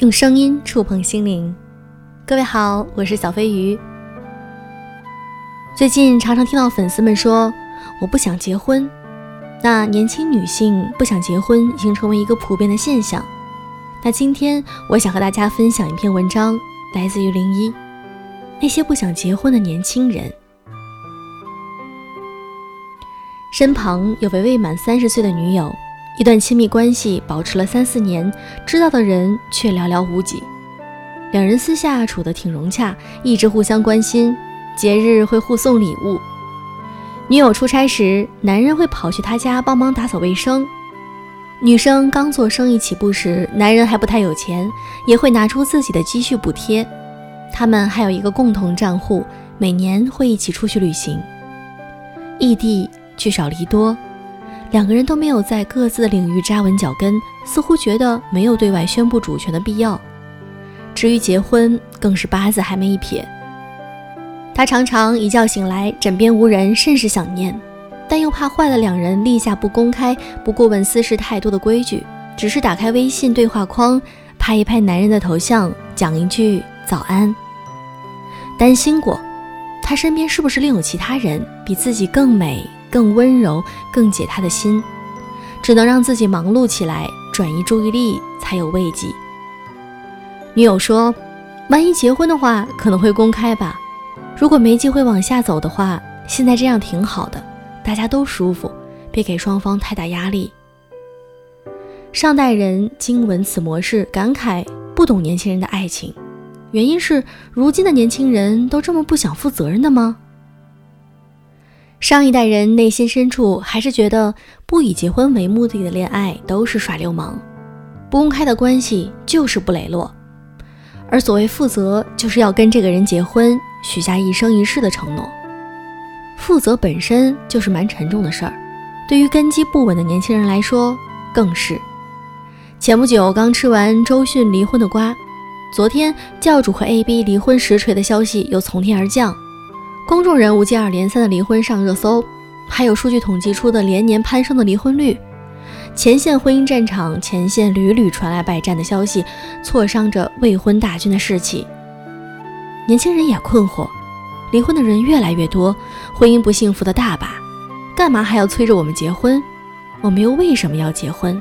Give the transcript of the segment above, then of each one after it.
用声音触碰心灵。各位好，我是小飞鱼。最近常常听到粉丝们说我不想结婚，那年轻女性不想结婚已经成为一个普遍的现象。那今天我想和大家分享一篇文章，来自于零一，那些不想结婚的年轻人。身旁有位未满三十岁的女友，一段亲密关系保持了三四年，知道的人却寥寥无几。两人私下处得挺融洽，一直互相关心，节日会互送礼物。女友出差时，男人会跑去她家帮忙打扫卫生。女生刚做生意起步时，男人还不太有钱，也会拿出自己的积蓄补贴。他们还有一个共同账户，每年会一起出去旅行。异地。聚少离多，两个人都没有在各自的领域扎稳脚跟，似乎觉得没有对外宣布主权的必要。至于结婚，更是八字还没一撇。他常常一觉醒来，枕边无人，甚是想念，但又怕坏了两人立下不公开、不过问私事太多的规矩，只是打开微信对话框，拍一拍男人的头像，讲一句早安。担心过，他身边是不是另有其他人比自己更美？更温柔，更解他的心，只能让自己忙碌起来，转移注意力，才有慰藉。女友说：“万一结婚的话，可能会公开吧。如果没机会往下走的话，现在这样挺好的，大家都舒服，别给双方太大压力。”上代人经闻此模式，感慨不懂年轻人的爱情。原因是，如今的年轻人都这么不想负责任的吗？上一代人内心深处还是觉得不以结婚为目的的恋爱都是耍流氓，不公开的关系就是不磊落，而所谓负责就是要跟这个人结婚，许下一生一世的承诺。负责本身就是蛮沉重的事儿，对于根基不稳的年轻人来说更是。前不久刚吃完周迅离婚的瓜，昨天教主和 AB 离婚实锤的消息又从天而降。公众人物接二连三的离婚上热搜，还有数据统计出的连年攀升的离婚率。前线婚姻战场前线屡屡传来败战的消息，挫伤着未婚大军的士气。年轻人也困惑，离婚的人越来越多，婚姻不幸福的大把，干嘛还要催着我们结婚？我们又为什么要结婚？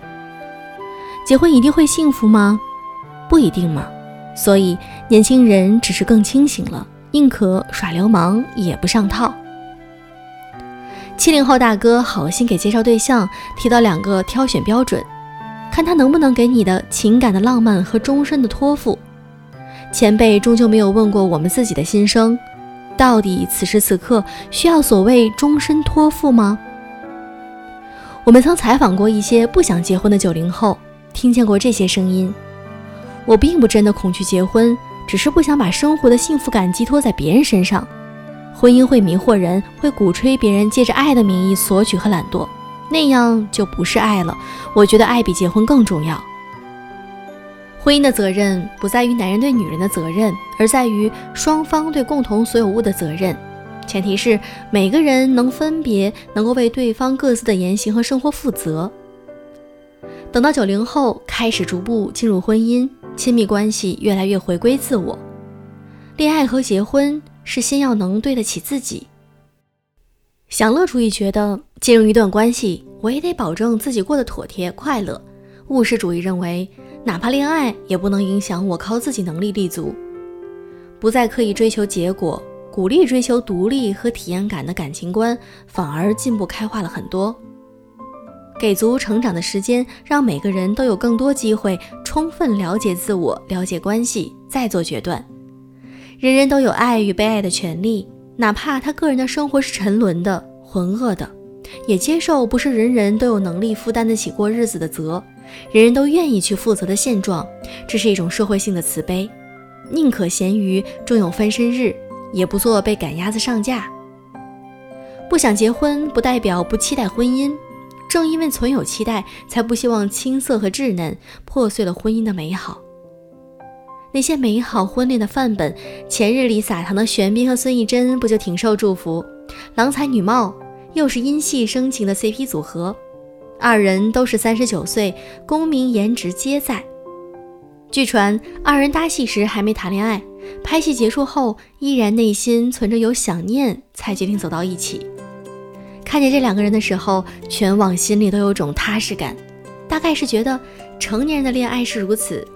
结婚一定会幸福吗？不一定嘛。所以年轻人只是更清醒了。宁可耍流氓也不上套。七零后大哥好心给介绍对象提到两个挑选标准，看他能不能给你的情感的浪漫和终身的托付。前辈终究没有问过我们自己的心声，到底此时此刻需要所谓终身托付吗？我们曾采访过一些不想结婚的九零后，听见过这些声音：我并不真的恐惧结婚。只是不想把生活的幸福感寄托在别人身上，婚姻会迷惑人，会鼓吹别人借着爱的名义索取和懒惰，那样就不是爱了。我觉得爱比结婚更重要。婚姻的责任不在于男人对女人的责任，而在于双方对共同所有物的责任。前提是每个人能分别能够为对方各自的言行和生活负责。等到九零后开始逐步进入婚姻。亲密关系越来越回归自我，恋爱和结婚是先要能对得起自己。享乐主义觉得进入一段关系，我也得保证自己过得妥帖快乐。务实主义认为，哪怕恋爱也不能影响我靠自己能力立足。不再刻意追求结果，鼓励追求独立和体验感的感情观，反而进步开化了很多。给足成长的时间，让每个人都有更多机会充分了解自我、了解关系，再做决断。人人都有爱与被爱的权利，哪怕他个人的生活是沉沦的、浑噩的，也接受不是人人都有能力负担得起过日子的责，人人都愿意去负责的现状。这是一种社会性的慈悲，宁可咸鱼终有翻身日，也不做被赶鸭子上架。不想结婚，不代表不期待婚姻。正因为存有期待，才不希望青涩和稚嫩破碎了婚姻的美好。那些美好婚恋的范本，前日里撒糖的玄彬和孙艺珍不就挺受祝福？郎才女貌，又是因戏生情的 CP 组合，二人都是三十九岁，功名颜值皆在。据传，二人搭戏时还没谈恋爱，拍戏结束后依然内心存着有想念，才决定走到一起。看见这两个人的时候，全网心里都有种踏实感，大概是觉得成年人的恋爱是如此，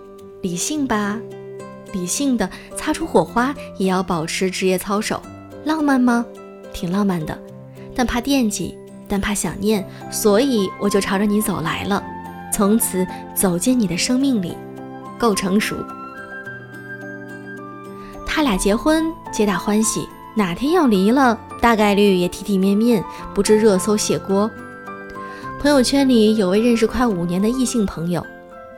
理性吧？理性的擦出火花，也要保持职业操守。浪漫吗？挺浪漫的，但怕惦记，但怕想念，所以我就朝着你走来了，从此走进你的生命里。够成熟，他俩结婚皆大欢喜。哪天要离了，大概率也体体面面，不知热搜卸锅。朋友圈里有位认识快五年的异性朋友，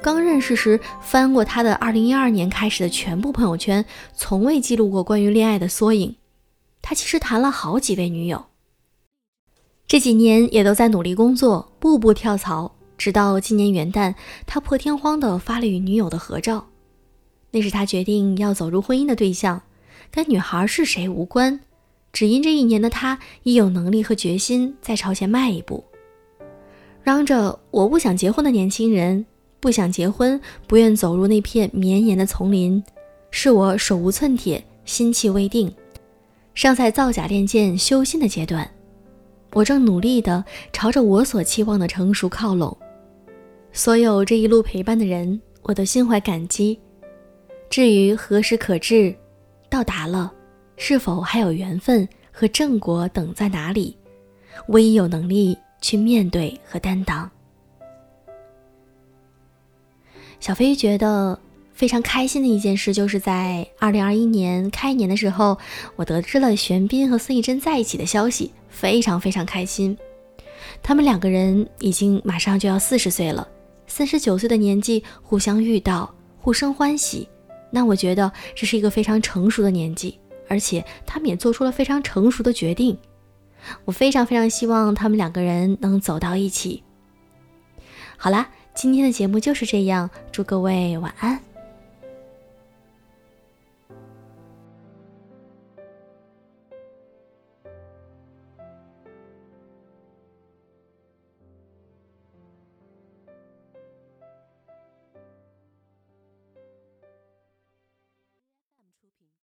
刚认识时翻过他的2012年开始的全部朋友圈，从未记录过关于恋爱的缩影。他其实谈了好几位女友，这几年也都在努力工作，步步跳槽。直到今年元旦，他破天荒地发了与女友的合照，那是他决定要走入婚姻的对象，跟女孩是谁无关，只因这一年的他已有能力和决心再朝前迈一步。嚷着我不想结婚的年轻人，不想结婚，不愿走入那片绵延的丛林，是我手无寸铁，心气未定，尚在造假练剑修心的阶段，我正努力地朝着我所期望的成熟靠拢。所有这一路陪伴的人，我都心怀感激。至于何时可至，到达了，是否还有缘分和正果等在哪里，我已有能力去面对和担当。小飞觉得非常开心的一件事，就是在二零二一年开年的时候，我得知了玄彬和孙艺珍在一起的消息，非常非常开心。他们两个人已经马上就要四十岁了。三十九岁的年纪互相遇到，互生欢喜，那我觉得这是一个非常成熟的年纪，而且他们也做出了非常成熟的决定。我非常非常希望他们两个人能走到一起。好啦，今天的节目就是这样，祝各位晚安。